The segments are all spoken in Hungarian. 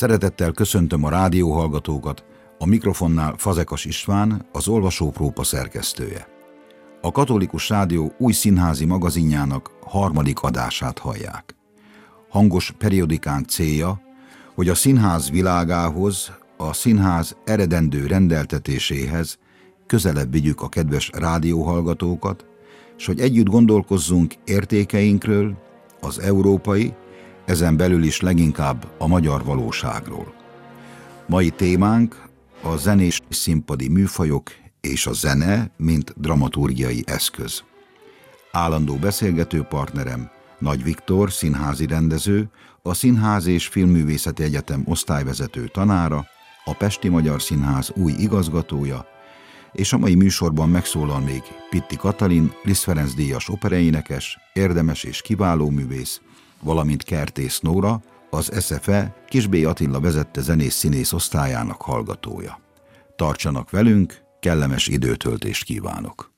Szeretettel köszöntöm a rádióhallgatókat, a mikrofonnál Fazekas István, az Olvasóprópa szerkesztője. A Katolikus Rádió új színházi magazinjának harmadik adását hallják. Hangos periodikánk célja, hogy a színház világához, a színház eredendő rendeltetéséhez közelebb vigyük a kedves rádióhallgatókat, és hogy együtt gondolkozzunk értékeinkről, az európai, ezen belül is leginkább a magyar valóságról. Mai témánk a zenés színpadi műfajok és a zene, mint dramaturgiai eszköz. Állandó beszélgető partnerem Nagy Viktor, színházi rendező, a Színház és Filmművészeti Egyetem osztályvezető tanára, a Pesti Magyar Színház új igazgatója, és a mai műsorban megszólal még Pitti Katalin, Liszt Ferenc díjas operaénekes, érdemes és kiváló művész, valamint Kertész Nóra, az SFE Kisbé Attila vezette zenész-színész osztályának hallgatója. Tartsanak velünk, kellemes időtöltést kívánok!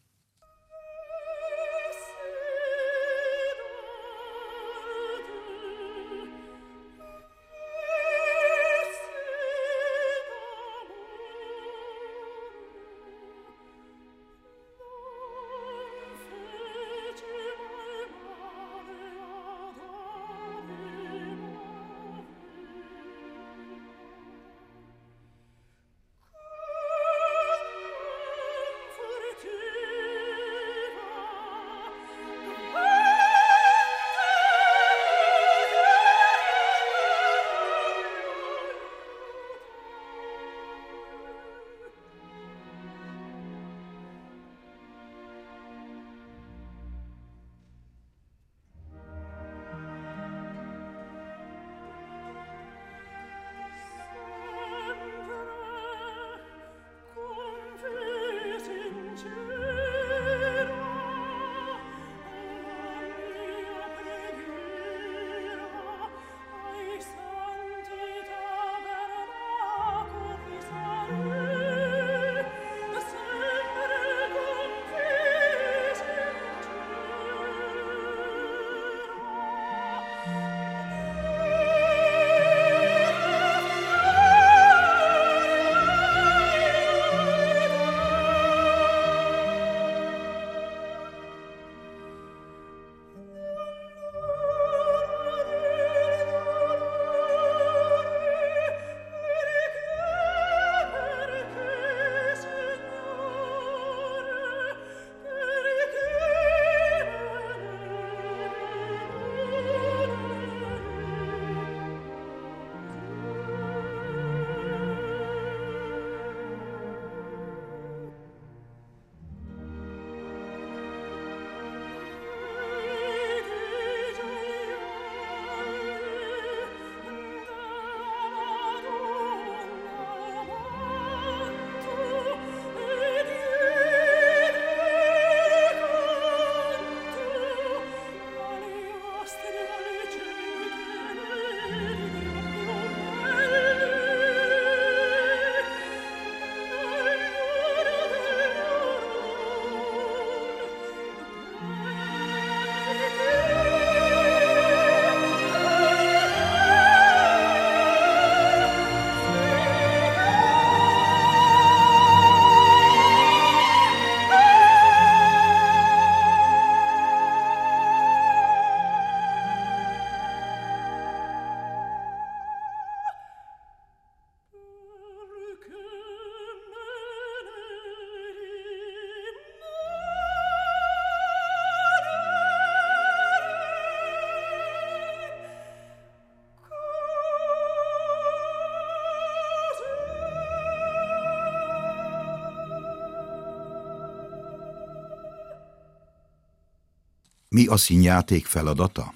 Mi a színjáték feladata?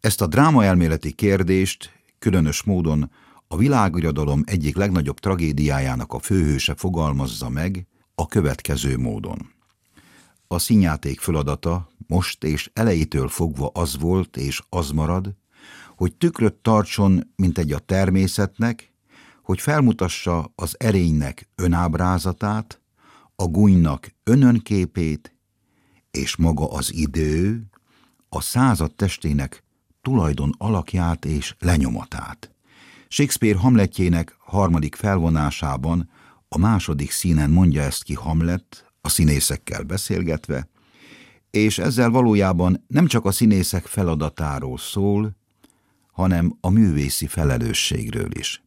Ezt a drámaelméleti kérdést különös módon a világirodalom egyik legnagyobb tragédiájának a főhőse fogalmazza meg a következő módon. A színjáték feladata most és elejétől fogva az volt és az marad, hogy tükröt tartson, mint egy a természetnek, hogy felmutassa az erénynek önábrázatát, a gúnynak önönképét, és maga az idő a század testének tulajdon alakját és lenyomatát. Shakespeare Hamletjének harmadik felvonásában a második színen mondja ezt ki Hamlet, a színészekkel beszélgetve, és ezzel valójában nem csak a színészek feladatáról szól, hanem a művészi felelősségről is.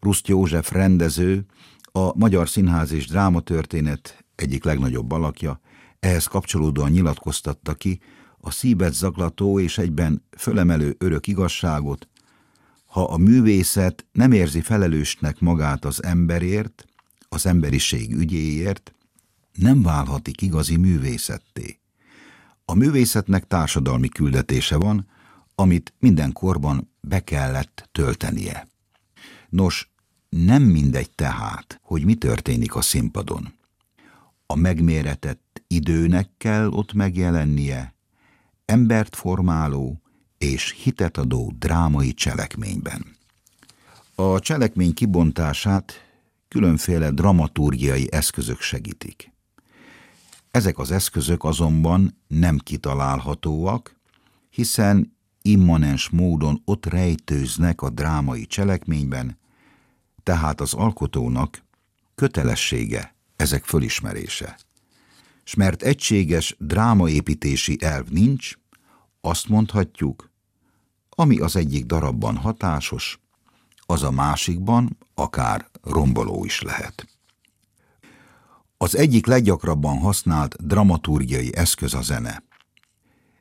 Ruszt József rendező, a Magyar Színház és Drámatörténet egyik legnagyobb alakja, ehhez kapcsolódóan nyilatkoztatta ki a szívet zaklató és egyben fölemelő örök igazságot, ha a művészet nem érzi felelősnek magát az emberért, az emberiség ügyéért, nem válhatik igazi művészetté. A művészetnek társadalmi küldetése van, amit minden korban be kellett töltenie. Nos, nem mindegy tehát, hogy mi történik a színpadon. A megméretett időnek kell ott megjelennie, embert formáló és hitet adó drámai cselekményben. A cselekmény kibontását különféle dramaturgiai eszközök segítik. Ezek az eszközök azonban nem kitalálhatóak, hiszen immanens módon ott rejtőznek a drámai cselekményben, tehát az alkotónak kötelessége ezek fölismerése. S mert egységes drámaépítési elv nincs, azt mondhatjuk, ami az egyik darabban hatásos, az a másikban akár romboló is lehet. Az egyik leggyakrabban használt dramaturgiai eszköz a zene.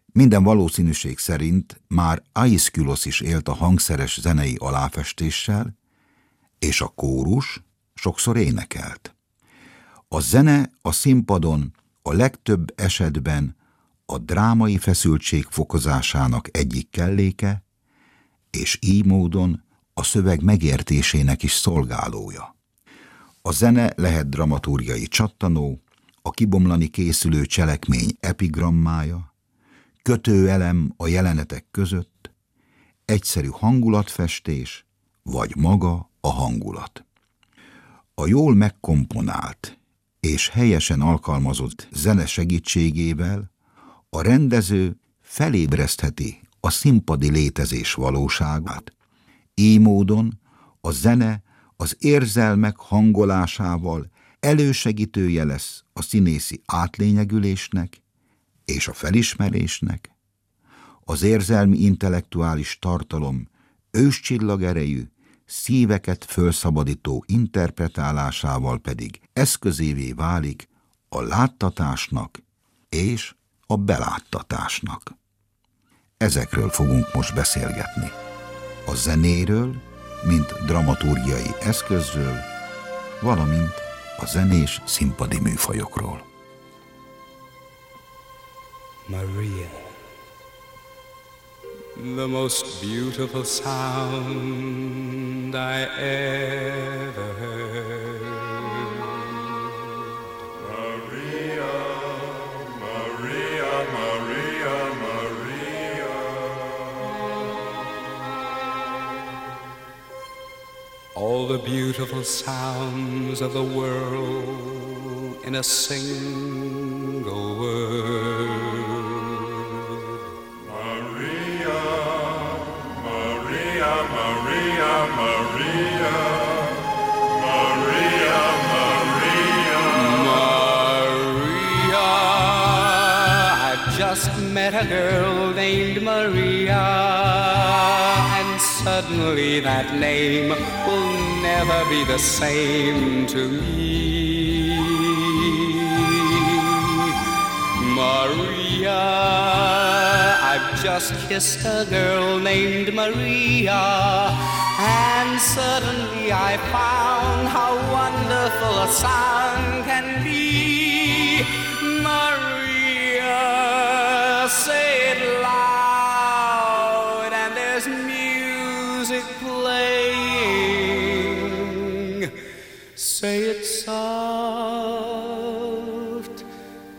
Minden valószínűség szerint már Aeschylus is élt a hangszeres zenei aláfestéssel, és a kórus sokszor énekelt. A zene a színpadon a legtöbb esetben a drámai feszültség fokozásának egyik kelléke, és így módon a szöveg megértésének is szolgálója. A zene lehet dramaturgiai csattanó, a kibomlani készülő cselekmény epigrammája, kötőelem a jelenetek között, egyszerű hangulatfestés, vagy maga a hangulat. A jól megkomponált és helyesen alkalmazott zene segítségével a rendező felébresztheti a színpadi létezés valóságát. Így módon a zene az érzelmek hangolásával elősegítője lesz a színészi átlényegülésnek és a felismerésnek, az érzelmi intellektuális tartalom őscsillagerejű, szíveket fölszabadító interpretálásával pedig eszközévé válik a láttatásnak és a beláttatásnak. Ezekről fogunk most beszélgetni. A zenéről, mint dramaturgiai eszközről, valamint a zenés színpadi műfajokról. Maria The most beautiful sound I ever heard Maria, Maria, Maria, Maria. all the beautiful sounds of the world in a single word. Met a girl named Maria and Suddenly that name will never be the same to me. Maria, I've just kissed a girl named Maria, and suddenly I found how wonderful a song can be.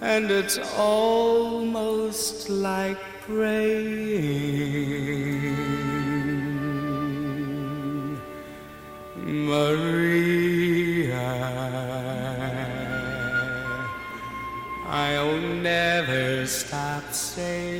And it's almost like praying. Maria, I'll never stop saying,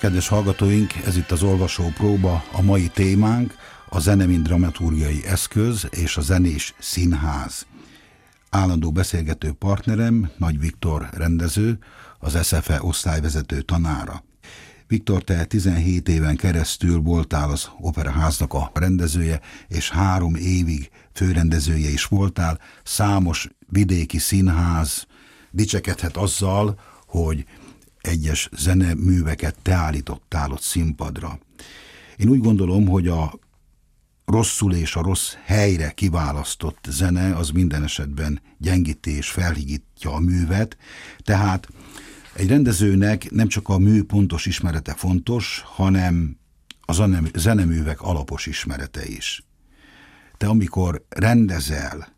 Kedves hallgatóink, ez itt az olvasó próba, a mai témánk a zene, mint dramaturgiai eszköz és a zenés színház. Állandó beszélgető partnerem Nagy Viktor rendező, az SFE osztályvezető tanára. Viktor, te 17 éven keresztül voltál az operaháznak a rendezője, és három évig főrendezője is voltál. Számos vidéki színház dicsekedhet azzal, hogy egyes zeneműveket te állítottál ott színpadra. Én úgy gondolom, hogy a rosszul és a rossz helyre kiválasztott zene az minden esetben gyengíti és felhigítja a művet, tehát egy rendezőnek nem csak a mű pontos ismerete fontos, hanem a zeneművek alapos ismerete is. Te amikor rendezel,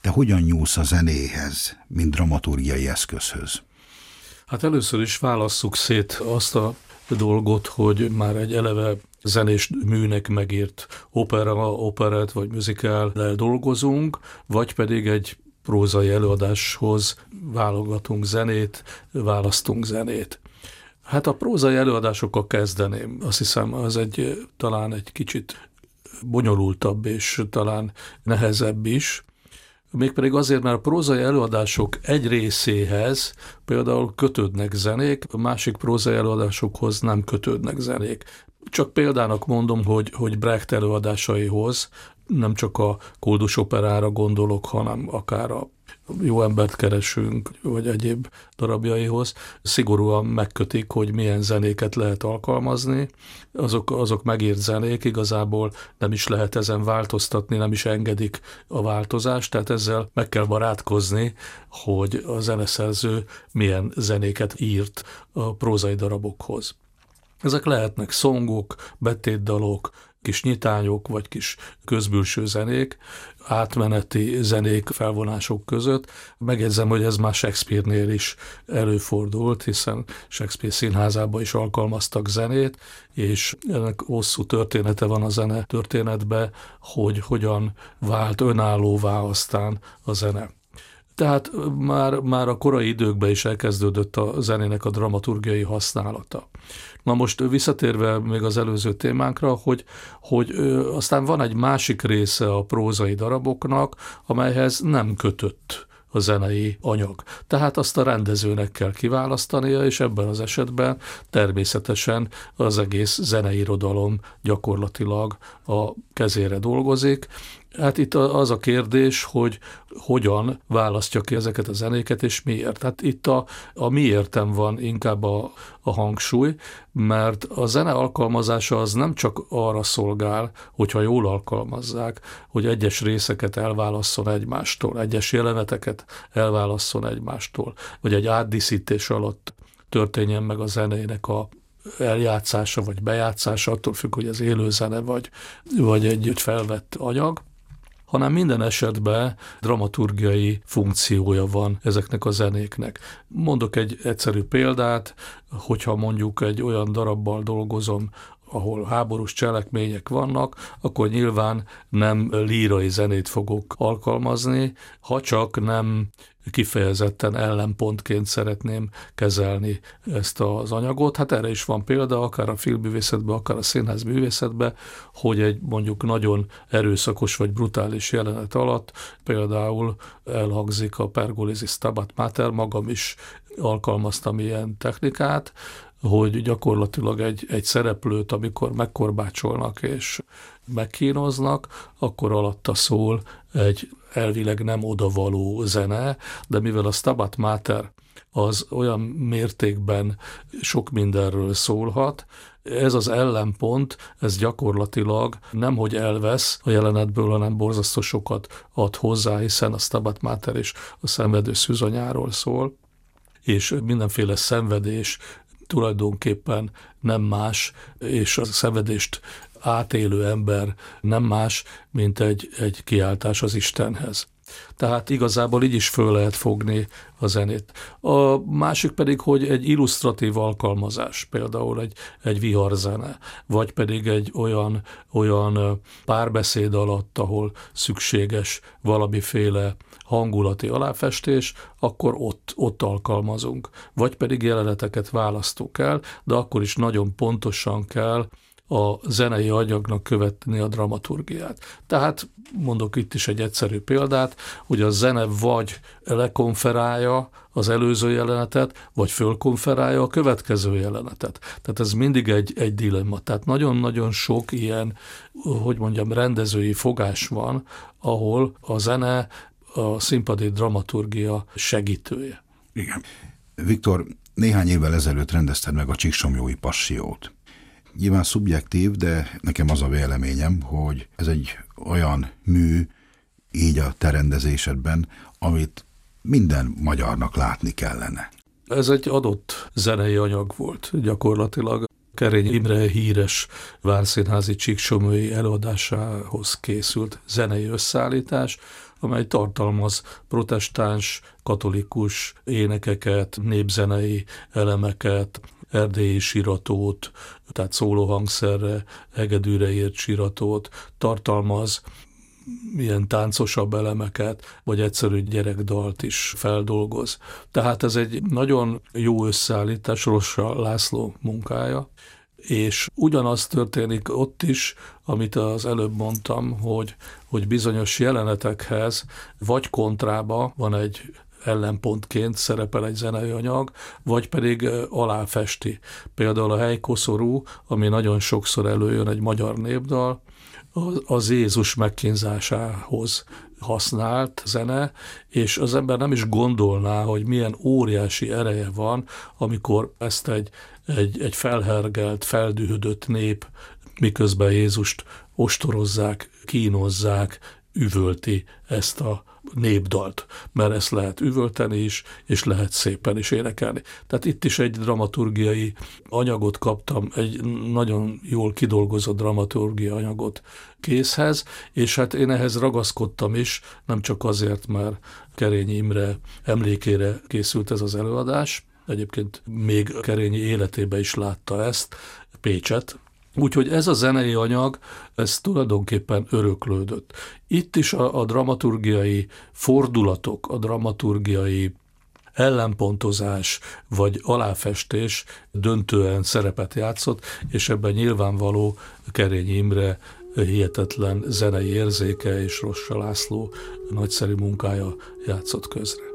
te hogyan nyúlsz a zenéhez, mint dramaturgiai eszközhöz? Hát először is válasszuk szét azt a dolgot, hogy már egy eleve zenés műnek megírt opera, operett vagy musical dolgozunk, vagy pedig egy prózai előadáshoz válogatunk zenét, választunk zenét. Hát a prózai előadásokkal kezdeném. Azt hiszem, az egy talán egy kicsit bonyolultabb és talán nehezebb is. Mégpedig azért, mert a prózai előadások egy részéhez például kötődnek zenék, a másik prózai előadásokhoz nem kötődnek zenék. Csak példának mondom, hogy, hogy Brecht előadásaihoz nem csak a koldus operára gondolok, hanem akár a jó embert keresünk, vagy egyéb darabjaihoz, szigorúan megkötik, hogy milyen zenéket lehet alkalmazni. Azok, azok megírt zenék, igazából nem is lehet ezen változtatni, nem is engedik a változást, tehát ezzel meg kell barátkozni, hogy a zeneszerző milyen zenéket írt a prózai darabokhoz. Ezek lehetnek szongok, betétdalok, kis nyitányok, vagy kis közbülső zenék, átmeneti zenék, felvonások között. Megjegyzem, hogy ez már Shakespeare-nél is előfordult, hiszen Shakespeare színházában is alkalmaztak zenét, és ennek hosszú története van a zene történetbe, hogy hogyan vált önállóvá aztán a zene. Tehát már, már a korai időkben is elkezdődött a zenének a dramaturgiai használata. Na most visszatérve még az előző témánkra, hogy, hogy aztán van egy másik része a prózai daraboknak, amelyhez nem kötött a zenei anyag. Tehát azt a rendezőnek kell kiválasztania, és ebben az esetben természetesen az egész zeneirodalom gyakorlatilag a kezére dolgozik, Hát itt az a kérdés, hogy hogyan választja ki ezeket a zenéket, és miért. Hát itt a, a miértem van inkább a, a hangsúly, mert a zene alkalmazása az nem csak arra szolgál, hogyha jól alkalmazzák, hogy egyes részeket elválasszon egymástól, egyes jeleneteket elválasszon egymástól, vagy egy átdíszítés alatt történjen meg a zenének a eljátszása vagy bejátszása, attól függ, hogy ez élő zene vagy, vagy egy felvett anyag hanem minden esetben dramaturgiai funkciója van ezeknek a zenéknek. Mondok egy egyszerű példát, hogyha mondjuk egy olyan darabbal dolgozom, ahol háborús cselekmények vannak, akkor nyilván nem lírai zenét fogok alkalmazni, ha csak nem kifejezetten ellenpontként szeretném kezelni ezt az anyagot. Hát erre is van példa, akár a filmművészetben, akár a színház művészetben, hogy egy mondjuk nagyon erőszakos vagy brutális jelenet alatt például elhangzik a Pergolizzi Stabat Mater, magam is alkalmaztam ilyen technikát, hogy gyakorlatilag egy, egy szereplőt, amikor megkorbácsolnak és megkínoznak, akkor alatta szól egy elvileg nem odavaló zene, de mivel a Stabat Mater az olyan mértékben sok mindenről szólhat, ez az ellenpont, ez gyakorlatilag nem hogy elvesz a jelenetből, hanem borzasztó sokat ad hozzá, hiszen a Stabat Mater is a szenvedő szűzanyáról szól, és mindenféle szenvedés tulajdonképpen nem más, és a szenvedést átélő ember nem más, mint egy, egy kiáltás az Istenhez. Tehát igazából így is föl lehet fogni a zenét. A másik pedig, hogy egy illusztratív alkalmazás, például egy, egy viharzene, vagy pedig egy olyan, olyan párbeszéd alatt, ahol szükséges valamiféle hangulati aláfestés, akkor ott, ott alkalmazunk. Vagy pedig jeleneteket választunk el, de akkor is nagyon pontosan kell a zenei anyagnak követni a dramaturgiát. Tehát mondok itt is egy egyszerű példát, hogy a zene vagy lekonferálja az előző jelenetet, vagy fölkonferálja a következő jelenetet. Tehát ez mindig egy, egy dilemma. Tehát nagyon-nagyon sok ilyen, hogy mondjam, rendezői fogás van, ahol a zene a színpadi dramaturgia segítője. Igen. Viktor, néhány évvel ezelőtt rendezted meg a Csíksomjói Passiót. Nyilván szubjektív, de nekem az a véleményem, hogy ez egy olyan mű, így a te rendezésedben, amit minden magyarnak látni kellene. Ez egy adott zenei anyag volt gyakorlatilag. Kerény Imre híres várszínházi csíksomői előadásához készült zenei összeállítás, amely tartalmaz protestáns, katolikus énekeket, népzenei elemeket, erdélyi siratót, tehát szólóhangszerre, egedűre ért siratót, tartalmaz ilyen táncosabb elemeket, vagy egyszerű gyerekdalt is feldolgoz. Tehát ez egy nagyon jó összeállítás, Rossa László munkája, és ugyanaz történik ott is, amit az előbb mondtam, hogy, hogy bizonyos jelenetekhez vagy kontrába van egy ellenpontként szerepel egy zenei anyag, vagy pedig aláfesti. Például a helykoszorú, ami nagyon sokszor előjön egy magyar népdal, az Jézus megkínzásához használt zene, és az ember nem is gondolná, hogy milyen óriási ereje van, amikor ezt egy, egy, egy felhergelt, feldühödött nép, miközben Jézust ostorozzák, kínozzák, üvölti ezt a népdalt, mert ezt lehet üvölteni is, és lehet szépen is énekelni. Tehát itt is egy dramaturgiai anyagot kaptam, egy nagyon jól kidolgozott dramaturgiai anyagot készhez, és hát én ehhez ragaszkodtam is, nem csak azért, mert Kerényi Imre emlékére készült ez az előadás, egyébként még Kerényi életébe is látta ezt, Pécset, Úgyhogy ez a zenei anyag, ez tulajdonképpen öröklődött. Itt is a, a dramaturgiai fordulatok, a dramaturgiai ellenpontozás vagy aláfestés döntően szerepet játszott, és ebben nyilvánvaló Kerény Imre hihetetlen zenei érzéke és Rossa László nagyszerű munkája játszott közre.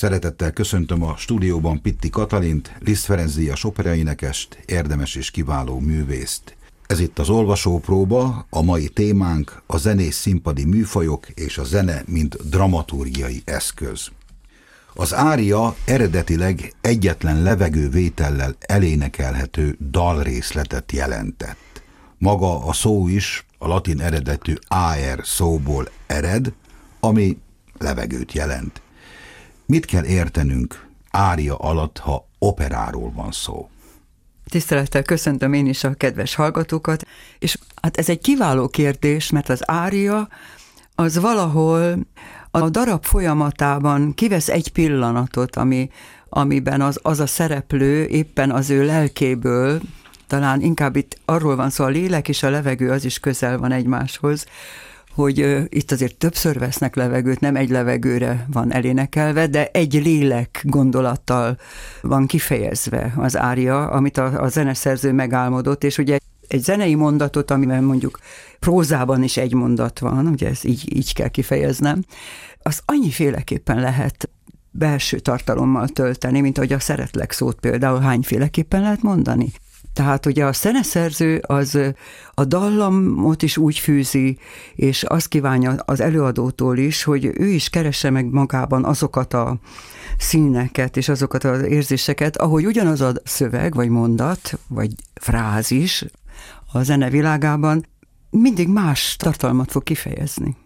Szeretettel köszöntöm a stúdióban Pitti Katalint, Liszt Ferenc Díjas operaénekest, érdemes és kiváló művészt. Ez itt az olvasópróba, a mai témánk a zenés színpadi műfajok és a zene, mint dramaturgiai eszköz. Az ária eredetileg egyetlen levegővétellel elénekelhető dalrészletet jelentett. Maga a szó is a latin eredetű aer szóból ered, ami levegőt jelent. Mit kell értenünk ária alatt, ha operáról van szó? Tisztelettel köszöntöm én is a kedves hallgatókat, és hát ez egy kiváló kérdés, mert az ária az valahol a darab folyamatában kivesz egy pillanatot, ami, amiben az, az a szereplő éppen az ő lelkéből, talán inkább itt arról van szó, a lélek és a levegő az is közel van egymáshoz, hogy itt azért többször vesznek levegőt, nem egy levegőre van elénekelve, de egy lélek gondolattal van kifejezve az ária, amit a, a zeneszerző megálmodott, és ugye egy zenei mondatot, amiben mondjuk prózában is egy mondat van, ugye ez így, így kell kifejeznem, az annyiféleképpen lehet belső tartalommal tölteni, mint ahogy a szeretlek szót például hányféleképpen lehet mondani. Tehát ugye a szeneszerző az a dallamot is úgy fűzi, és azt kívánja az előadótól is, hogy ő is keresse meg magában azokat a színeket és azokat az érzéseket, ahogy ugyanaz a szöveg, vagy mondat, vagy frázis a zene világában mindig más tartalmat fog kifejezni.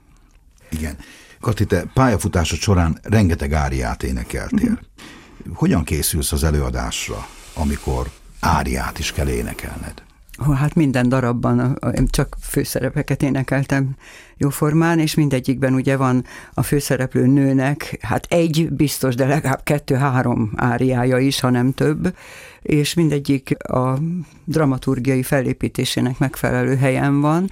Igen. Kati, te pályafutásod során rengeteg áriát énekeltél. Mm-hmm. Hogyan készülsz az előadásra, amikor áriát is kell énekelned? Hát minden darabban csak főszerepeket énekeltem jóformán, és mindegyikben ugye van a főszereplő nőnek, hát egy biztos, de legalább kettő-három áriája is, ha nem több, és mindegyik a dramaturgiai fellépítésének megfelelő helyen van.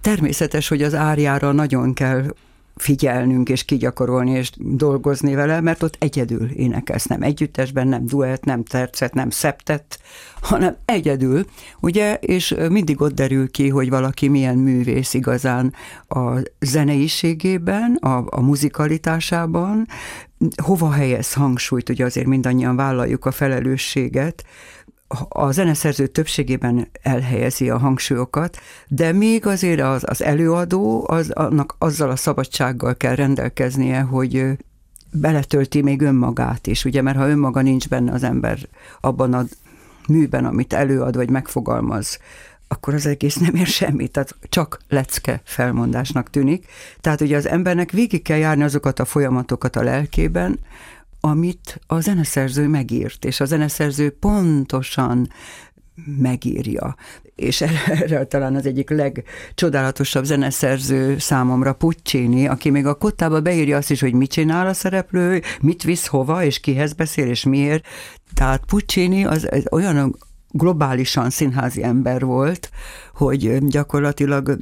Természetes, hogy az áriára nagyon kell figyelnünk és kigyakorolni és dolgozni vele, mert ott egyedül énekelsz, nem együttesben, nem duett, nem tercet, nem szeptet, hanem egyedül, ugye, és mindig ott derül ki, hogy valaki milyen művész igazán a zeneiségében, a, a muzikalitásában, hova helyez hangsúlyt, ugye azért mindannyian vállaljuk a felelősséget, a zeneszerző többségében elhelyezi a hangsúlyokat, de még azért az, az előadó az, annak azzal a szabadsággal kell rendelkeznie, hogy beletölti még önmagát is, ugye, mert ha önmaga nincs benne az ember abban a műben, amit előad, vagy megfogalmaz, akkor az egész nem ér semmit, tehát csak lecke felmondásnak tűnik. Tehát ugye az embernek végig kell járni azokat a folyamatokat a lelkében, amit a zeneszerző megírt, és a zeneszerző pontosan megírja. És erre talán az egyik legcsodálatosabb zeneszerző számomra Puccini, aki még a kottába beírja azt is, hogy mit csinál a szereplő, mit visz hova, és kihez beszél, és miért. Tehát Puccini az, olyan globálisan színházi ember volt, hogy gyakorlatilag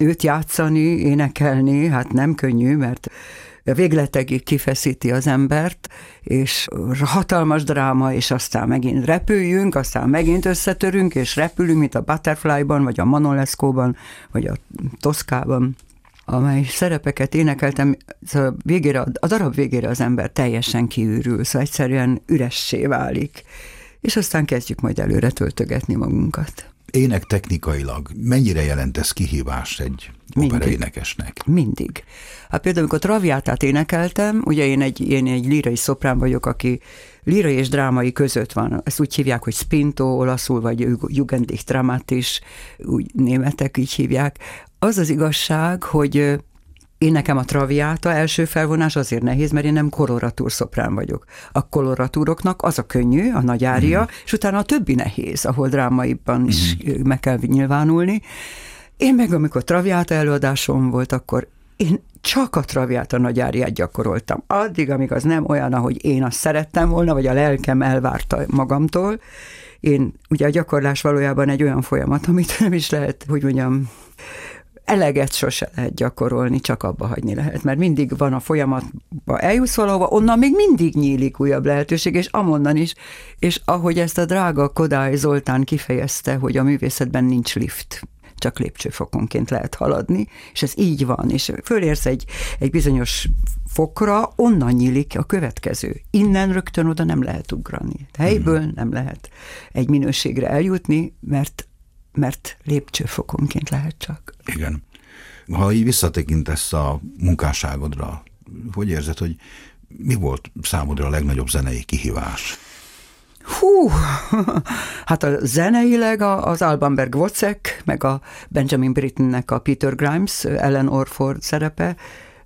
őt játszani, énekelni, hát nem könnyű, mert végletegig kifeszíti az embert, és hatalmas dráma, és aztán megint repüljünk, aztán megint összetörünk, és repülünk, mint a Butterfly-ban, vagy a Manolesco-ban, vagy a Toszkában amely szerepeket énekeltem, szóval végére, a darab végére az ember teljesen kiürül, szóval egyszerűen üressé válik, és aztán kezdjük majd előre töltögetni magunkat ének technikailag mennyire jelent ez kihívást egy operaénekesnek? Mindig. Hát például, amikor Traviátát énekeltem, ugye én egy, én egy lírai szoprán vagyok, aki lírai és drámai között van. Ezt úgy hívják, hogy spinto olaszul, vagy Jugendig Dramatis, úgy németek így hívják. Az az igazság, hogy én nekem a traviáta első felvonás azért nehéz, mert én nem koloratúr szoprán vagyok. A koloratúroknak az a könnyű, a nagy ária, mm. és utána a többi nehéz, ahol drámaiban mm. is mhm. meg kell nyilvánulni. Én meg, amikor traviáta előadásom volt, akkor én csak a traviáta nagy áriát gyakoroltam. Addig, amíg az nem olyan, ahogy én azt szerettem volna, vagy a lelkem elvárta magamtól. Én, ugye a gyakorlás valójában egy olyan folyamat, amit nem is lehet, hogy mondjam, eleget sose lehet gyakorolni, csak abba hagyni lehet, mert mindig van a folyamatba, eljussz valahova, onnan még mindig nyílik újabb lehetőség, és amonnan is, és ahogy ezt a drága Kodály Zoltán kifejezte, hogy a művészetben nincs lift, csak lépcsőfokonként lehet haladni, és ez így van, és fölérsz egy, egy bizonyos fokra, onnan nyílik a következő. Innen rögtön oda nem lehet ugrani. Helyből mhm. nem lehet egy minőségre eljutni, mert mert lépcsőfokonként lehet csak. Igen. Ha így visszatekintesz a munkásságodra, hogy érzed, hogy mi volt számodra a legnagyobb zenei kihívás? Hú, hát a zeneileg az Alban Berg Wozzeck, meg a Benjamin Brittennek a Peter Grimes, Ellen Orford szerepe,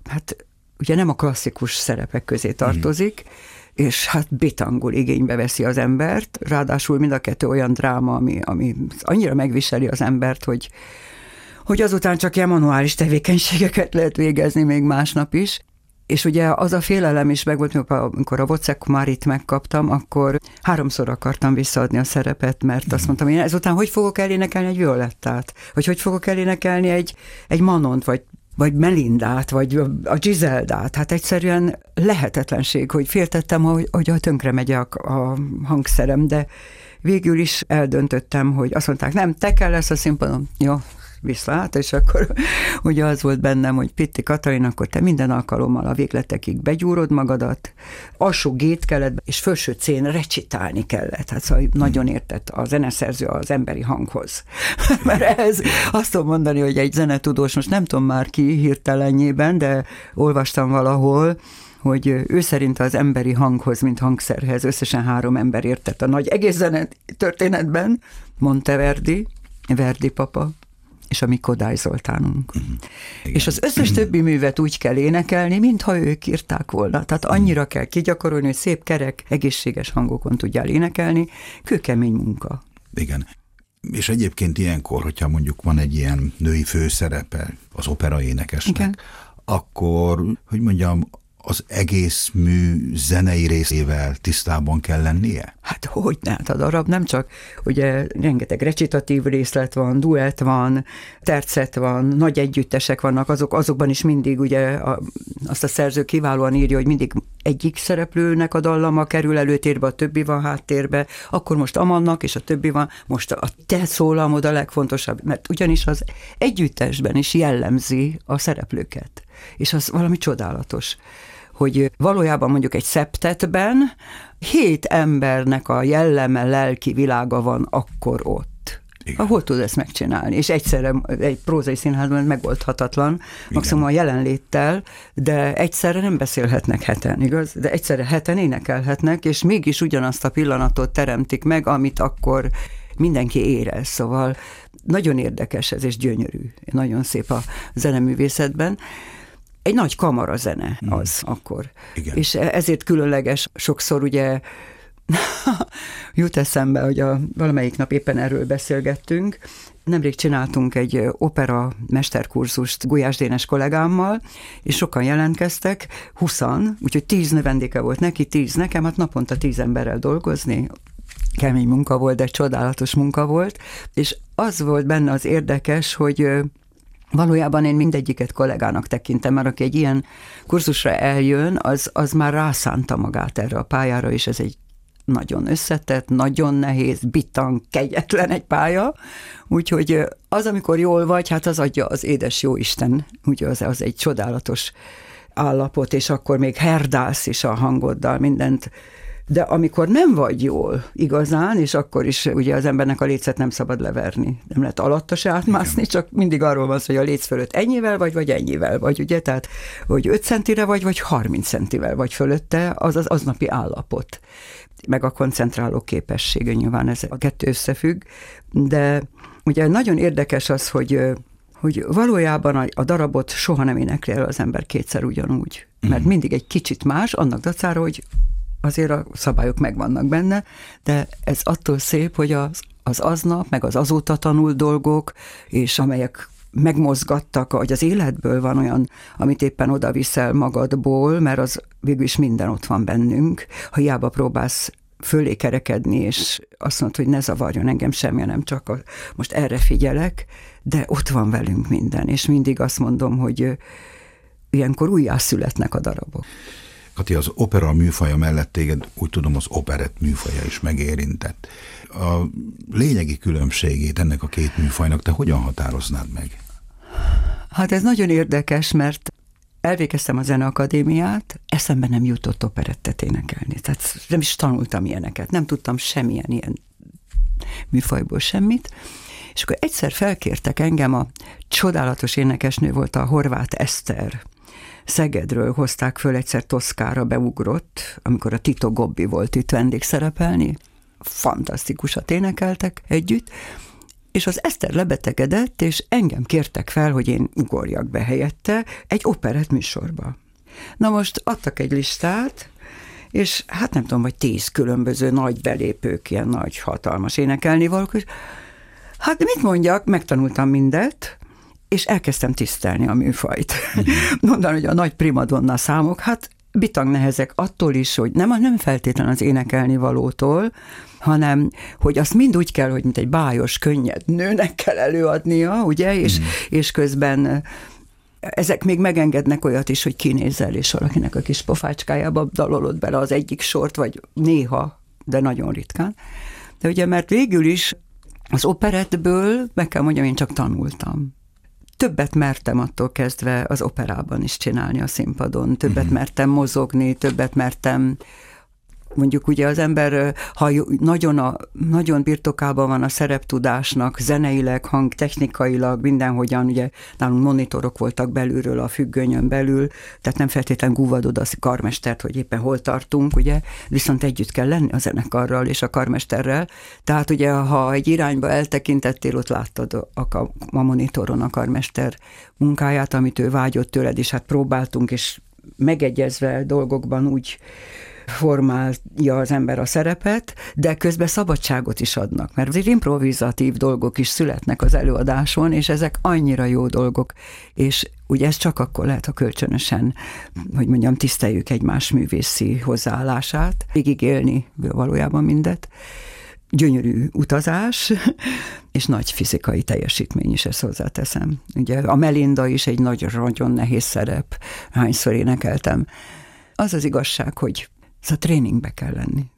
hát ugye nem a klasszikus szerepek közé tartozik, mm és hát bitangul igénybe veszi az embert, ráadásul mind a kettő olyan dráma, ami, ami annyira megviseli az embert, hogy, hogy azután csak ilyen manuális tevékenységeket lehet végezni még másnap is. És ugye az a félelem is megvolt, amikor a Vocek Marit megkaptam, akkor háromszor akartam visszaadni a szerepet, mert azt mondtam, hogy ezután hogy fogok elénekelni egy violettát? Vagy hogy fogok elénekelni egy, egy manont, vagy vagy Melindát, vagy a Giseldát. Hát egyszerűen lehetetlenség, hogy féltettem, hogy, hogy tönkre megy a, a hangszerem, de végül is eldöntöttem, hogy azt mondták, nem, te kell lesz a színpadon. Jó, viszlát, és akkor ugye az volt bennem, hogy Pitti Katalin, akkor te minden alkalommal a végletekig begyúrod magadat, alsó gét kellett, és felső cén recitálni kellett. Hát szóval nagyon értett a zeneszerző az emberi hanghoz. Mert ez azt tudom mondani, hogy egy zenetudós, most nem tudom már ki hirtelenjében, de olvastam valahol, hogy ő szerint az emberi hanghoz, mint hangszerhez összesen három ember értett a nagy egész zenet történetben, Monteverdi, Verdi papa, és a mi Kodály Zoltánunk. Uh-huh. És az összes többi művet úgy kell énekelni, mintha ők írták volna. Tehát mhm. annyira kell kigyakorolni, hogy szép kerek, egészséges hangokon tudjál énekelni, kőkemény munka. Igen. És egyébként ilyenkor, hogyha mondjuk van egy ilyen női főszerepe az opera énekesnek, Igen. akkor, hogy mondjam, az egész mű zenei részével tisztában kell lennie? Hát hogy ne, hát a darab nem csak, ugye rengeteg recitatív részlet van, duett van, tercet van, nagy együttesek vannak, azok, azokban is mindig ugye a, azt a szerző kiválóan írja, hogy mindig egyik szereplőnek a dallama kerül előtérbe, a többi van háttérbe, akkor most Amannak és a többi van, most a te szólamod a legfontosabb, mert ugyanis az együttesben is jellemzi a szereplőket, és az valami csodálatos hogy valójában mondjuk egy szeptetben hét embernek a jelleme, lelki világa van akkor ott. Igen. Hol tud ezt megcsinálni? És egyszerre egy prózai színházban megoldhatatlan, Igen. maximum a jelenléttel, de egyszerre nem beszélhetnek heten, igaz? De egyszerre heten énekelhetnek, és mégis ugyanazt a pillanatot teremtik meg, amit akkor mindenki érez. Szóval nagyon érdekes ez, és gyönyörű. Nagyon szép a zeneművészetben egy nagy zene hmm. az hmm. akkor. Igen. És e- ezért különleges sokszor ugye jut eszembe, hogy a, valamelyik nap éppen erről beszélgettünk, Nemrég csináltunk egy opera mesterkurzust Gulyás Dénes kollégámmal, és sokan jelentkeztek, huszan, úgyhogy tíz növendéke volt neki, tíz nekem, hát naponta tíz emberrel dolgozni, kemény munka volt, de csodálatos munka volt, és az volt benne az érdekes, hogy Valójában én mindegyiket kollégának tekintem, mert aki egy ilyen kurzusra eljön, az, az már rászánta magát erre a pályára, és ez egy nagyon összetett, nagyon nehéz, bitang, kegyetlen egy pálya, úgyhogy az, amikor jól vagy, hát az adja az édes jó Isten, ugye az, az egy csodálatos állapot, és akkor még herdálsz is a hangoddal, mindent de amikor nem vagy jól igazán, és akkor is ugye az embernek a lécet nem szabad leverni. Nem lehet alatta se átmászni, Igen. csak mindig arról van szó, hogy a léc fölött ennyivel vagy, vagy ennyivel vagy, ugye? Tehát, hogy 5 centire vagy, vagy 30 centivel vagy fölötte, az az aznapi állapot. Meg a koncentráló képessége, nyilván ez a kettő összefügg, de ugye nagyon érdekes az, hogy hogy valójában a, a darabot soha nem énekli el az ember kétszer ugyanúgy. Mert mhm. mindig egy kicsit más, annak dacára, hogy azért a szabályok megvannak benne, de ez attól szép, hogy az, az aznap, meg az azóta tanult dolgok, és amelyek megmozgattak, hogy az életből van olyan, amit éppen oda viszel magadból, mert az végül is minden ott van bennünk. Ha hiába próbálsz fölé kerekedni, és azt mondod, hogy ne zavarjon engem semmi, nem csak a, most erre figyelek, de ott van velünk minden, és mindig azt mondom, hogy ilyenkor újjászületnek a darabok. Kati, az opera műfaja mellett téged úgy tudom az operett műfaja is megérintett. A lényegi különbségét ennek a két műfajnak te hogyan határoznád meg? Hát ez nagyon érdekes, mert elvégeztem a zeneakadémiát, eszembe nem jutott operettet énekelni. Tehát nem is tanultam ilyeneket, nem tudtam semmilyen ilyen műfajból semmit. És akkor egyszer felkértek engem, a csodálatos énekesnő volt a horvát Eszter, Szegedről hozták föl, egyszer Toszkára beugrott, amikor a Tito Gobbi volt itt vendégszerepelni. Fantasztikusat énekeltek együtt, és az Eszter lebetegedett, és engem kértek fel, hogy én ugorjak be helyette egy operett műsorba. Na most adtak egy listát, és hát nem tudom, vagy tíz különböző nagy belépők, ilyen nagy, hatalmas énekelni valók, hát mit mondjak, megtanultam mindet, és elkezdtem tisztelni a műfajt. Mhm. Mondani, hogy a nagy primadonna számok, hát bitang nehezek attól is, hogy nem, nem feltétlen az énekelni valótól, hanem hogy azt mind úgy kell, hogy mint egy bájos, könnyed nőnek kell előadnia, ugye, és, mm. és közben ezek még megengednek olyat is, hogy kinézel, és valakinek a kis pofácskájába dalolod bele az egyik sort, vagy néha, de nagyon ritkán. De ugye, mert végül is az operettből, meg kell mondjam, én csak tanultam. Többet mertem attól kezdve az operában is csinálni a színpadon, többet mm-hmm. mertem mozogni, többet mertem mondjuk ugye az ember, ha nagyon, a, nagyon birtokában van a szereptudásnak, zeneileg, hang, technikailag, mindenhogyan, ugye nálunk monitorok voltak belülről a függönyön belül, tehát nem feltétlenül gúvadod a karmestert, hogy éppen hol tartunk, ugye, viszont együtt kell lenni a zenekarral és a karmesterrel, tehát ugye ha egy irányba eltekintettél, ott láttad a, a monitoron a karmester munkáját, amit ő vágyott tőled, és hát próbáltunk, és megegyezve dolgokban úgy formálja az ember a szerepet, de közben szabadságot is adnak, mert azért improvizatív dolgok is születnek az előadáson, és ezek annyira jó dolgok, és ugye ez csak akkor lehet, ha kölcsönösen, hogy mondjam, tiszteljük egymás művészi hozzáállását, végig élni valójában mindet gyönyörű utazás, és nagy fizikai teljesítmény is, ezt hozzáteszem. Ugye a Melinda is egy nagyon-nagyon nehéz szerep, hányszor énekeltem. Az az igazság, hogy Szóval tréningbe kell lenni.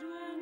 Do.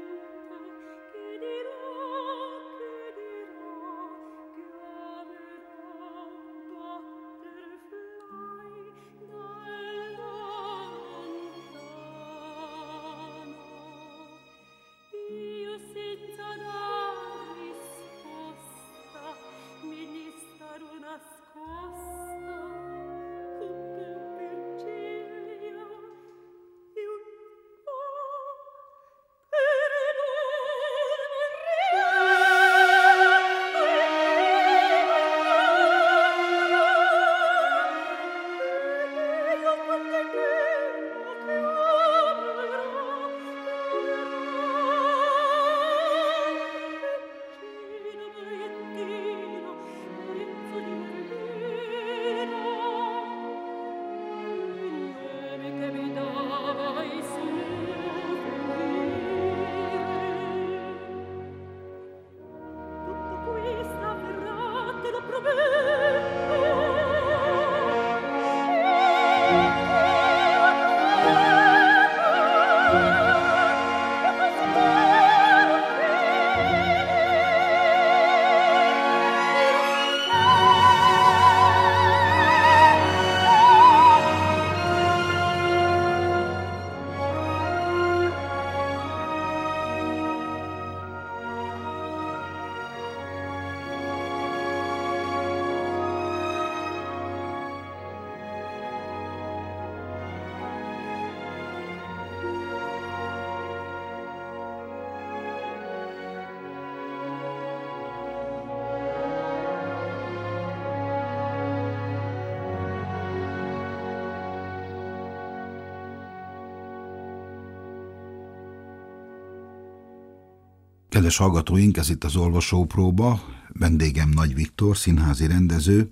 Kedves hallgatóink, ez itt az olvasópróba, vendégem Nagy Viktor, színházi rendező.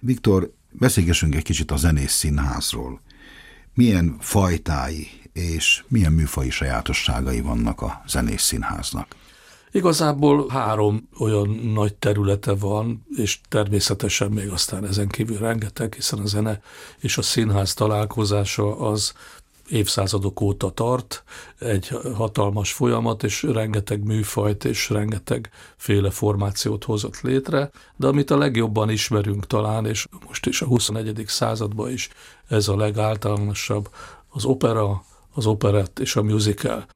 Viktor, beszélgessünk egy kicsit a zenész színházról. Milyen fajtái és milyen műfai sajátosságai vannak a zenész színháznak? Igazából három olyan nagy területe van, és természetesen még aztán ezen kívül rengeteg, hiszen a zene és a színház találkozása az évszázadok óta tart, egy hatalmas folyamat, és rengeteg műfajt és rengeteg féle formációt hozott létre, de amit a legjobban ismerünk talán, és most is a 21. században is ez a legáltalánosabb, az opera, az operett és a musical.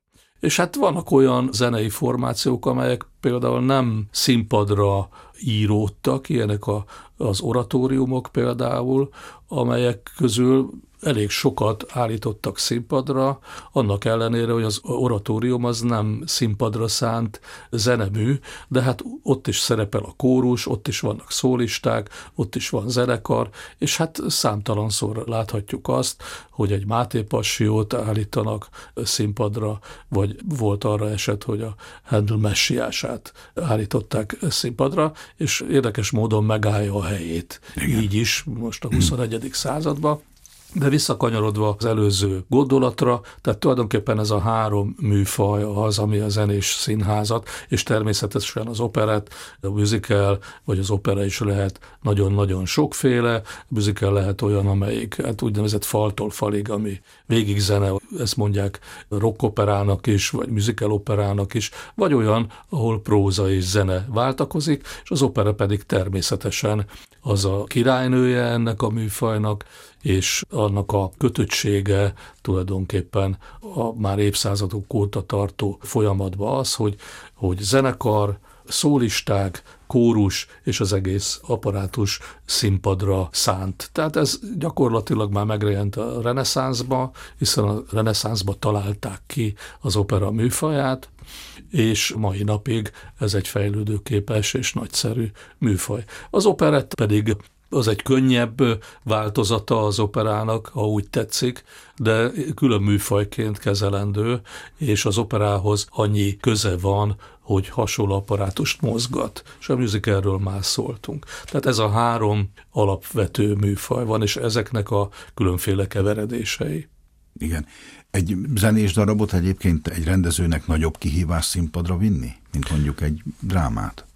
És hát vannak olyan zenei formációk, amelyek például nem színpadra íródtak, ilyenek a, az oratóriumok például, amelyek közül elég sokat állítottak színpadra, annak ellenére, hogy az oratórium az nem színpadra szánt zenemű, de hát ott is szerepel a kórus, ott is vannak szólisták, ott is van zenekar, és hát számtalanszor láthatjuk azt, hogy egy Máté Passiót állítanak színpadra, vagy volt arra eset, hogy a Handel messiását állították színpadra, és érdekes módon megállja a helyét. Igen. Így is most a 21. században. De visszakanyarodva az előző gondolatra, tehát tulajdonképpen ez a három műfaj az, ami a zenés színházat, és természetesen az operett, a musical, vagy az opera is lehet nagyon-nagyon sokféle. A musical lehet olyan, amelyik hát úgynevezett faltól falig, ami végig zene, ezt mondják rockoperának is, vagy musical operának is, vagy olyan, ahol próza és zene váltakozik, és az opera pedig természetesen az a királynője ennek a műfajnak, és annak a kötöttsége tulajdonképpen a már évszázadok óta tartó folyamatban az, hogy, hogy zenekar, szólisták, kórus és az egész apparátus színpadra szánt. Tehát ez gyakorlatilag már megjelent a reneszánszba, hiszen a reneszánszba találták ki az opera műfaját, és mai napig ez egy fejlődőképes és nagyszerű műfaj. Az operett pedig az egy könnyebb változata az operának, ha úgy tetszik, de külön műfajként kezelendő, és az operához annyi köze van, hogy hasonló apparátust mozgat, és a musicalről már szóltunk. Tehát ez a három alapvető műfaj van, és ezeknek a különféle keveredései. Igen. Egy zenés darabot egyébként egy rendezőnek nagyobb kihívás színpadra vinni, mint mondjuk egy drámát?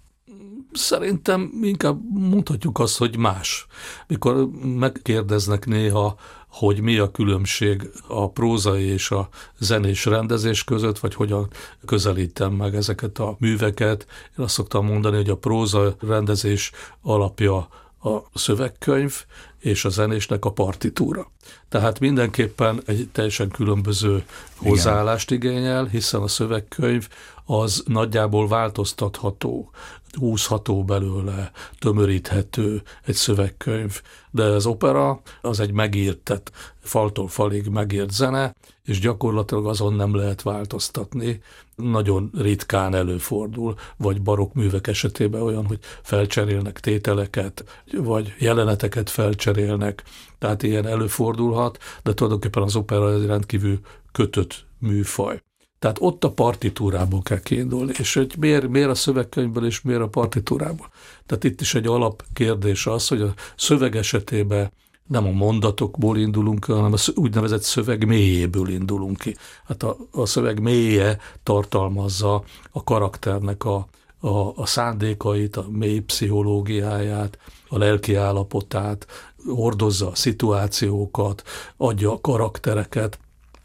Szerintem inkább mondhatjuk azt, hogy más. Mikor megkérdeznek néha, hogy mi a különbség a prózai és a zenés rendezés között, vagy hogyan közelítem meg ezeket a műveket. Én azt szoktam mondani, hogy a próza rendezés alapja a szövegkönyv, és a zenésnek a partitúra. Tehát mindenképpen egy teljesen különböző hozzáállást igényel, hiszen a szövegkönyv az nagyjából változtatható, húzható belőle, tömöríthető egy szövegkönyv, de az opera az egy megírt, tehát faltól falig megírt zene, és gyakorlatilag azon nem lehet változtatni. Nagyon ritkán előfordul, vagy barokk művek esetében olyan, hogy felcserélnek tételeket, vagy jeleneteket felcserélnek, tehát ilyen előfordulhat, de tulajdonképpen az opera egy rendkívül kötött műfaj. Tehát ott a partitúrából kell kiindulni, és hogy miért, miért a szövegkönyvből és miért a partitúrából. Tehát itt is egy alapkérdés az, hogy a szöveg esetében nem a mondatokból indulunk ki, hanem a úgynevezett szöveg mélyéből indulunk ki. Hát a, a szöveg mélye tartalmazza a karakternek a, a, a szándékait, a mély pszichológiáját, a lelki állapotát, hordozza a szituációkat, adja a karaktereket,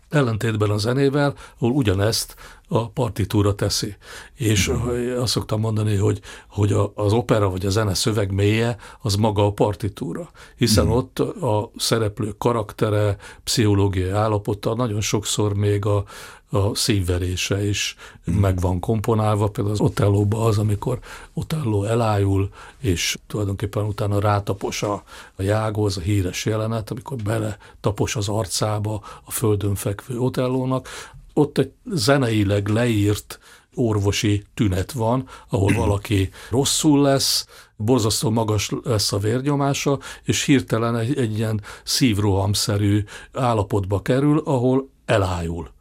ellentétben a zenével, ahol ugyanezt a partitúra teszi. És uh-huh. azt szoktam mondani, hogy, hogy a, az opera vagy a zene szöveg mélye az maga a partitúra, hiszen uh-huh. ott a szereplő karaktere, pszichológiai állapota nagyon sokszor még a, a szívverése is meg van komponálva, például az Otellóban az, amikor Otelló elájul, és tulajdonképpen utána rátapos a, a jágóz, a híres jelenet, amikor bele tapos az arcába a földön fekvő Otellónak, ott egy zeneileg leírt orvosi tünet van, ahol valaki rosszul lesz, borzasztó magas lesz a vérnyomása, és hirtelen egy, egy ilyen szívrohamszerű állapotba kerül, ahol elájul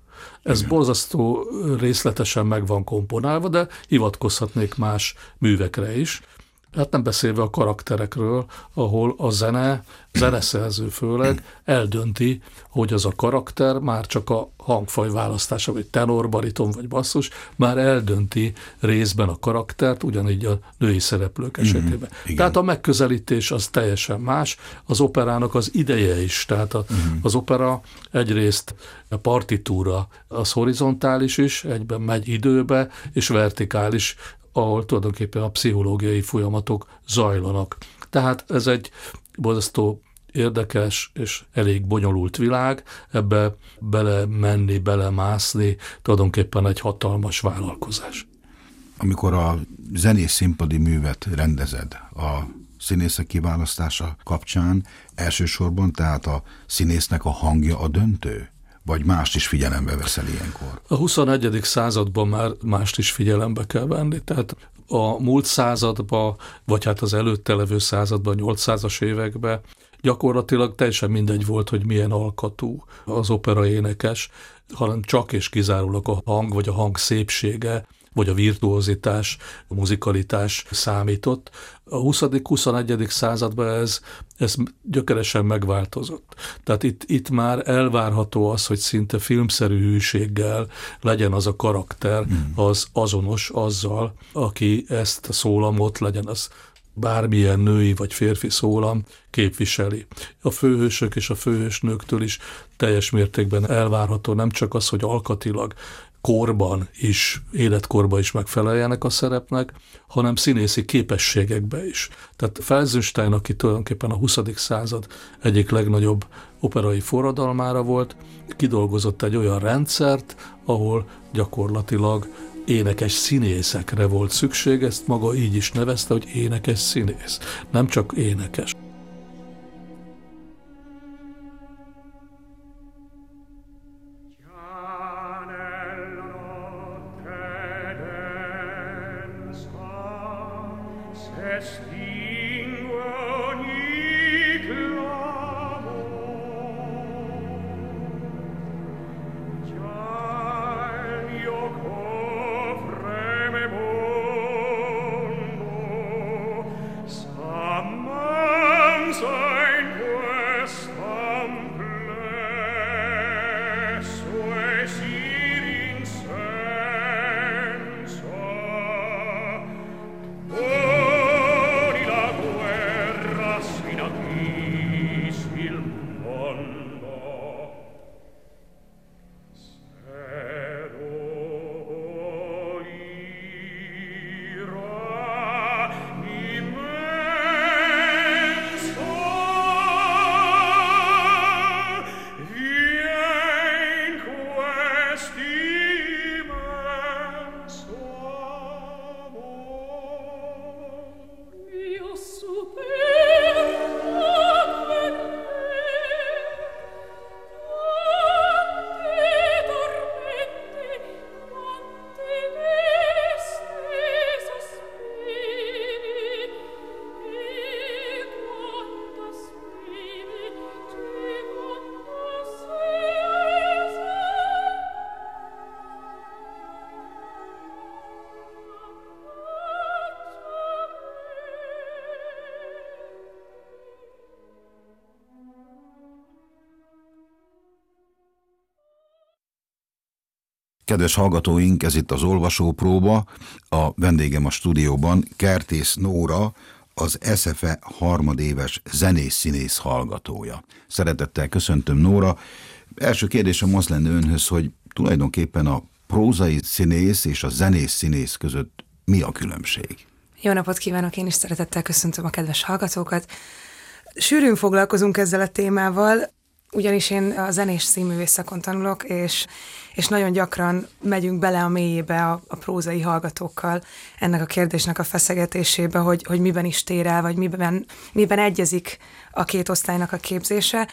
Ez Igen. borzasztó részletesen meg van komponálva, de hivatkozhatnék más művekre is. Hát nem beszélve a karakterekről, ahol a zene, zeneszerző főleg eldönti, hogy az a karakter már csak a hangfaj választása, vagy tenor, bariton vagy basszus, már eldönti részben a karaktert, ugyanígy a női szereplők mhm, esetében. Mm, tehát a megközelítés az teljesen más, az operának az ideje is, tehát a, mm. az opera egyrészt a partitúra az horizontális is, egyben megy időbe, és vertikális ahol tulajdonképpen a pszichológiai folyamatok zajlanak. Tehát ez egy borzasztó érdekes és elég bonyolult világ, ebbe bele menni, belemászni, tulajdonképpen egy hatalmas vállalkozás. Amikor a zenés színpadi művet rendezed, a színészek kiválasztása kapcsán elsősorban tehát a színésznek a hangja a döntő? Vagy mást is figyelembe veszel ilyenkor? A 21. században már mást is figyelembe kell venni. Tehát a múlt században, vagy hát az előtte levő században, 800-as években gyakorlatilag teljesen mindegy volt, hogy milyen alkatú az opera énekes, hanem csak és kizárólag a hang, vagy a hang szépsége, vagy a virtuozitás, a muzikalitás számított. A 20.-21. században ez, ez gyökeresen megváltozott. Tehát itt, itt már elvárható az, hogy szinte filmszerű hűséggel legyen az a karakter, hmm. az azonos azzal, aki ezt a szólamot, legyen az bármilyen női vagy férfi szólam képviseli. A főhősök és a főhősnőktől is teljes mértékben elvárható nem csak az, hogy alkatilag korban is, életkorban is megfeleljenek a szerepnek, hanem színészi képességekbe is. Tehát Felsenstein, aki tulajdonképpen a 20. század egyik legnagyobb operai forradalmára volt, kidolgozott egy olyan rendszert, ahol gyakorlatilag énekes színészekre volt szükség, ezt maga így is nevezte, hogy énekes színész, nem csak énekes. Kedves hallgatóink, ez itt az olvasópróba, a vendégem a stúdióban Kertész Nóra, az SFE harmadéves zenész-színész hallgatója. Szeretettel köszöntöm Nóra. Első kérdésem az lenne önhöz, hogy tulajdonképpen a prózai színész és a zenész színész között mi a különbség? Jó napot kívánok, én is szeretettel köszöntöm a kedves hallgatókat. Sűrűn foglalkozunk ezzel a témával, ugyanis én a zenés színművész szakon tanulok, és, és nagyon gyakran megyünk bele a mélyébe a, a prózai hallgatókkal ennek a kérdésnek a feszegetésébe, hogy, hogy miben is tér el, vagy miben, miben egyezik a két osztálynak a képzése.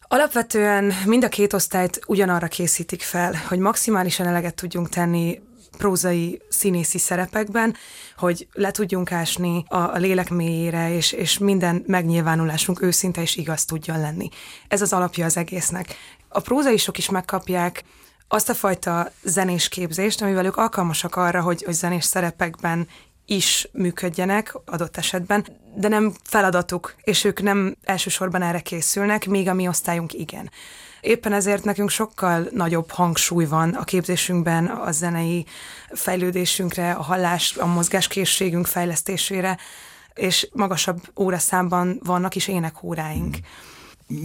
Alapvetően mind a két osztályt ugyanarra készítik fel, hogy maximálisan eleget tudjunk tenni prózai színészi szerepekben, hogy le tudjunk ásni a, a lélek mélyére, és, és minden megnyilvánulásunk őszinte és igaz tudjon lenni. Ez az alapja az egésznek. A prózaisok is megkapják azt a fajta zenés képzést, amivel ők alkalmasak arra, hogy, hogy zenés szerepekben is működjenek adott esetben, de nem feladatuk, és ők nem elsősorban erre készülnek, még a mi osztályunk igen. Éppen ezért nekünk sokkal nagyobb hangsúly van a képzésünkben a zenei fejlődésünkre, a hallás, a mozgáskészségünk fejlesztésére, és magasabb óraszámban vannak is énekóráink. Hmm.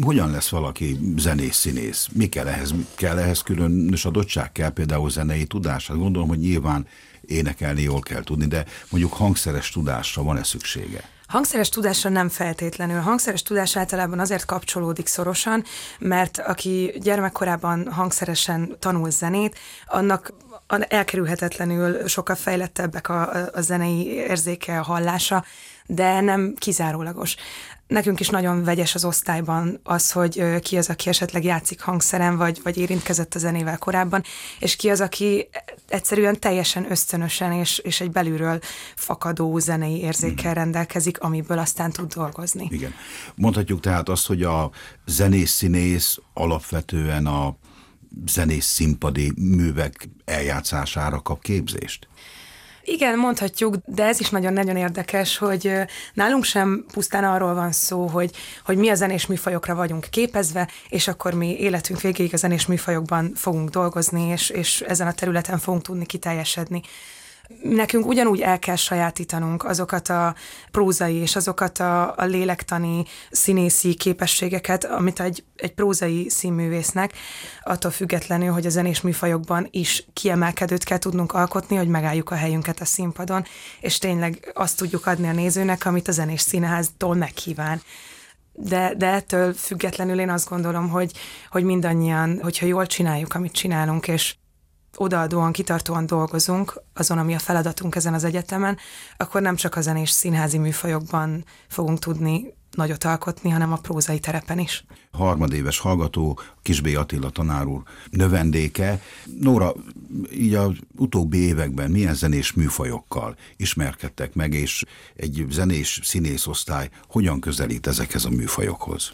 Hogyan lesz valaki zenész, színész? Mi kell ehhez? Kell ehhez különös adottság? Kell például zenei tudás? Hát gondolom, hogy nyilván énekelni jól kell tudni, de mondjuk hangszeres tudásra van-e szüksége? Hangszeres tudásra nem feltétlenül. Hangszeres tudás általában azért kapcsolódik szorosan, mert aki gyermekkorában hangszeresen tanul zenét, annak elkerülhetetlenül sokkal fejlettebbek a, a zenei érzéke, a hallása, de nem kizárólagos. Nekünk is nagyon vegyes az osztályban az, hogy ki az, aki esetleg játszik hangszeren, vagy, vagy érintkezett a zenével korábban, és ki az, aki egyszerűen teljesen ösztönösen és, és egy belülről fakadó zenei érzékkel mhm. rendelkezik, amiből aztán tud dolgozni. Igen. Mondhatjuk tehát azt, hogy a zenész-színész alapvetően a zenész színpadi művek eljátszására kap képzést? Igen, mondhatjuk, de ez is nagyon-nagyon érdekes, hogy nálunk sem pusztán arról van szó, hogy, hogy mi a zenés műfajokra vagyunk képezve, és akkor mi életünk végéig a zenés műfajokban fogunk dolgozni, és, és ezen a területen fogunk tudni kiteljesedni nekünk ugyanúgy el kell sajátítanunk azokat a prózai és azokat a, a lélektani színészi képességeket, amit egy, egy prózai színművésznek, attól függetlenül, hogy a zenés műfajokban is kiemelkedőt kell tudnunk alkotni, hogy megálljuk a helyünket a színpadon, és tényleg azt tudjuk adni a nézőnek, amit a zenés színháztól megkíván de, de ettől függetlenül én azt gondolom, hogy, hogy mindannyian, hogyha jól csináljuk, amit csinálunk, és odaadóan, kitartóan dolgozunk azon, ami a feladatunk ezen az egyetemen, akkor nem csak a zenés színházi műfajokban fogunk tudni nagyot alkotni, hanem a prózai terepen is. Harmadéves hallgató, Kisbé Attila tanár úr növendéke. Nóra, így az utóbbi években milyen zenés műfajokkal ismerkedtek meg, és egy zenés színészosztály hogyan közelít ezekhez a műfajokhoz?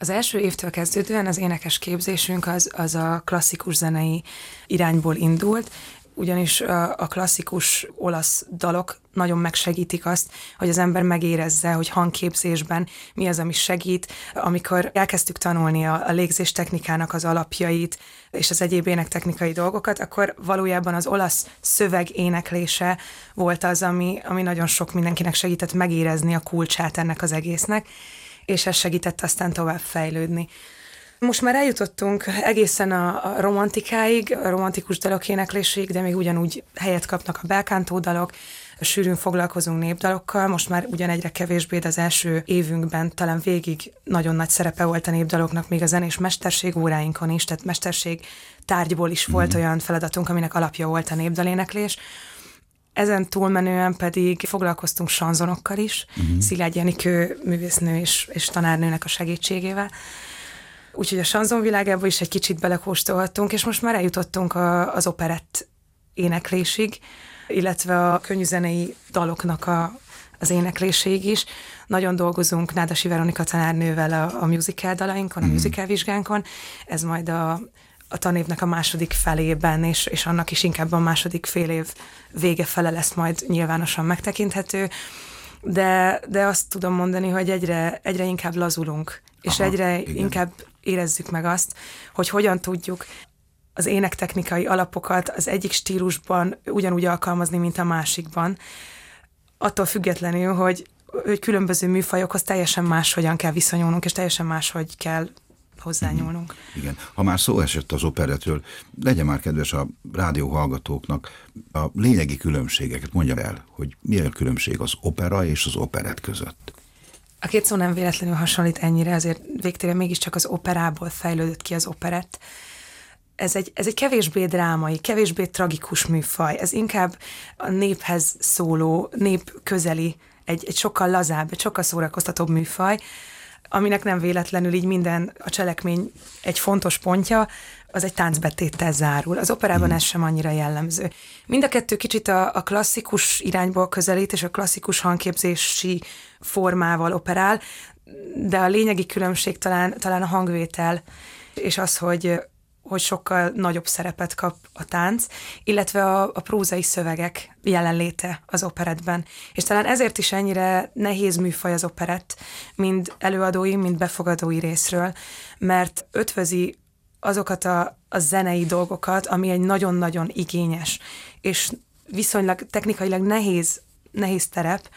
Az első évtől kezdődően az énekes képzésünk az, az a klasszikus zenei irányból indult, ugyanis a, klasszikus olasz dalok nagyon megsegítik azt, hogy az ember megérezze, hogy hangképzésben mi az, ami segít. Amikor elkezdtük tanulni a, a légzés technikának az alapjait és az egyéb énektechnikai dolgokat, akkor valójában az olasz szöveg éneklése volt az, ami, ami nagyon sok mindenkinek segített megérezni a kulcsát ennek az egésznek és ez segített aztán tovább fejlődni. Most már eljutottunk egészen a, romantikáig, a romantikus dalok énekléséig, de még ugyanúgy helyet kapnak a belkántó dalok, sűrűn foglalkozunk népdalokkal, most már ugyan egyre kevésbé, de az első évünkben talán végig nagyon nagy szerepe volt a népdaloknak, még a zenés mesterség óráinkon is, tehát mesterség tárgyból is volt mm. olyan feladatunk, aminek alapja volt a népdaléneklés. Ezen túlmenően pedig foglalkoztunk sanzonokkal is, uh-huh. Szilágy Jenikő művésznő és, és tanárnőnek a segítségével. Úgyhogy a sanzon világába is egy kicsit belekóstolhattunk, és most már eljutottunk a, az operett éneklésig, illetve a könnyűzenei daloknak a, az énekléséig is. Nagyon dolgozunk Nádasi Veronika tanárnővel a, a musical dalainkon, a mm. musical vizsgánkon. Ez majd a a tanévnek a második felében, és, és annak is inkább a második fél év vége fele lesz majd nyilvánosan megtekinthető, de, de azt tudom mondani, hogy egyre, egyre inkább lazulunk, és Aha, egyre igen. inkább érezzük meg azt, hogy hogyan tudjuk az énektechnikai alapokat az egyik stílusban ugyanúgy alkalmazni, mint a másikban, attól függetlenül, hogy, hogy különböző műfajokhoz teljesen máshogyan kell viszonyulnunk, és teljesen máshogy kell hozzányúlnunk. Igen. Ha már szó esett az operetről, legyen már kedves a rádió hallgatóknak a lényegi különbségeket mondja el, hogy mi a különbség az opera és az operet között. A két szó nem véletlenül hasonlít ennyire, azért végtére mégiscsak az operából fejlődött ki az operett. Ez egy, ez egy kevésbé drámai, kevésbé tragikus műfaj, ez inkább a néphez szóló, nép közeli, egy, egy sokkal lazább, egy sokkal szórakoztatóbb műfaj, aminek nem véletlenül így minden a cselekmény egy fontos pontja, az egy táncbetéttel zárul. Az operában mm. ez sem annyira jellemző. Mind a kettő kicsit a, a klasszikus irányból közelít, és a klasszikus hangképzési formával operál, de a lényegi különbség talán, talán a hangvétel, és az, hogy hogy sokkal nagyobb szerepet kap a tánc, illetve a, a prózai szövegek jelenléte az operetben. És talán ezért is ennyire nehéz műfaj az operett, mind előadói, mind befogadói részről, mert ötvözi azokat a, a zenei dolgokat, ami egy nagyon-nagyon igényes, és viszonylag technikailag nehéz, nehéz terep,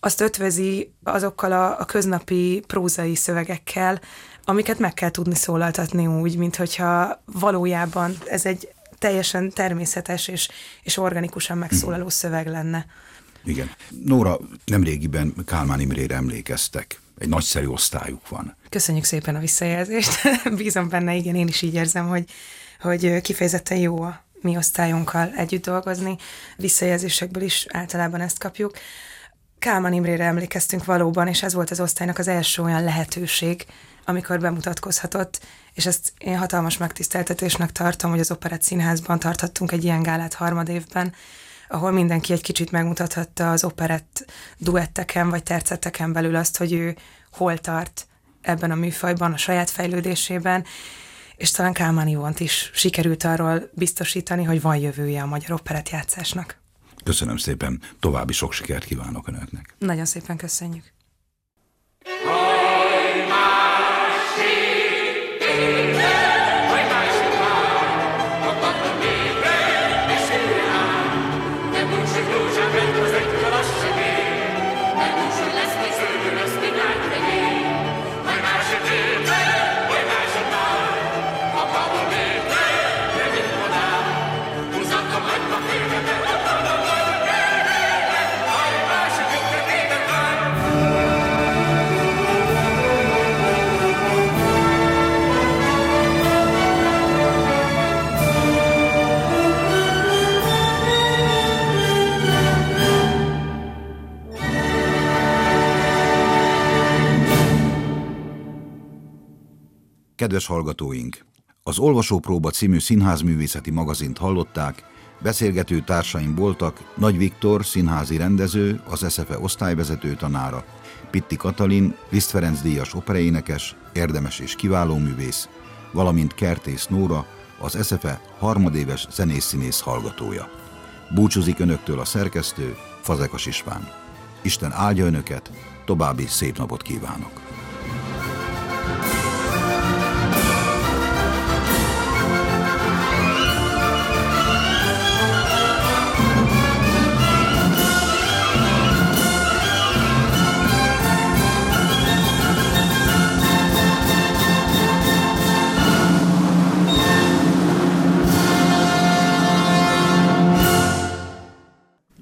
azt ötvözi azokkal a, a köznapi prózai szövegekkel, amiket meg kell tudni szólaltatni úgy, mint hogyha valójában ez egy teljesen természetes és, és organikusan megszólaló szöveg lenne. Igen. Nóra, nemrégiben Kálmán Imrére emlékeztek. Egy nagyszerű osztályuk van. Köszönjük szépen a visszajelzést. Bízom benne, igen, én is így érzem, hogy, hogy kifejezetten jó a mi osztályunkkal együtt dolgozni. Visszajelzésekből is általában ezt kapjuk. Kálmán Imrére emlékeztünk valóban, és ez volt az osztálynak az első olyan lehetőség, amikor bemutatkozhatott, és ezt én hatalmas megtiszteltetésnek tartom, hogy az Operett Színházban tartottunk egy ilyen gálát harmadévben, ahol mindenki egy kicsit megmutathatta az operett duetteken vagy tercetteken belül azt, hogy ő hol tart ebben a műfajban, a saját fejlődésében, és talán Kálmán Ivont is sikerült arról biztosítani, hogy van jövője a magyar operett játszásnak. Köszönöm szépen, további sok sikert kívánok Önöknek. Nagyon szépen köszönjük. Kedves hallgatóink! Az Olvasópróba című színházművészeti magazint hallották, beszélgető társaim voltak Nagy Viktor, színházi rendező, az SZFE osztályvezető tanára, Pitti Katalin, Liszt Ferenc díjas operaénekes, érdemes és kiváló művész, valamint Kertész Nóra, az SZFE harmadéves zenész-színész hallgatója. Búcsúzik önöktől a szerkesztő, Fazekas István. Isten áldja önöket, további szép napot kívánok!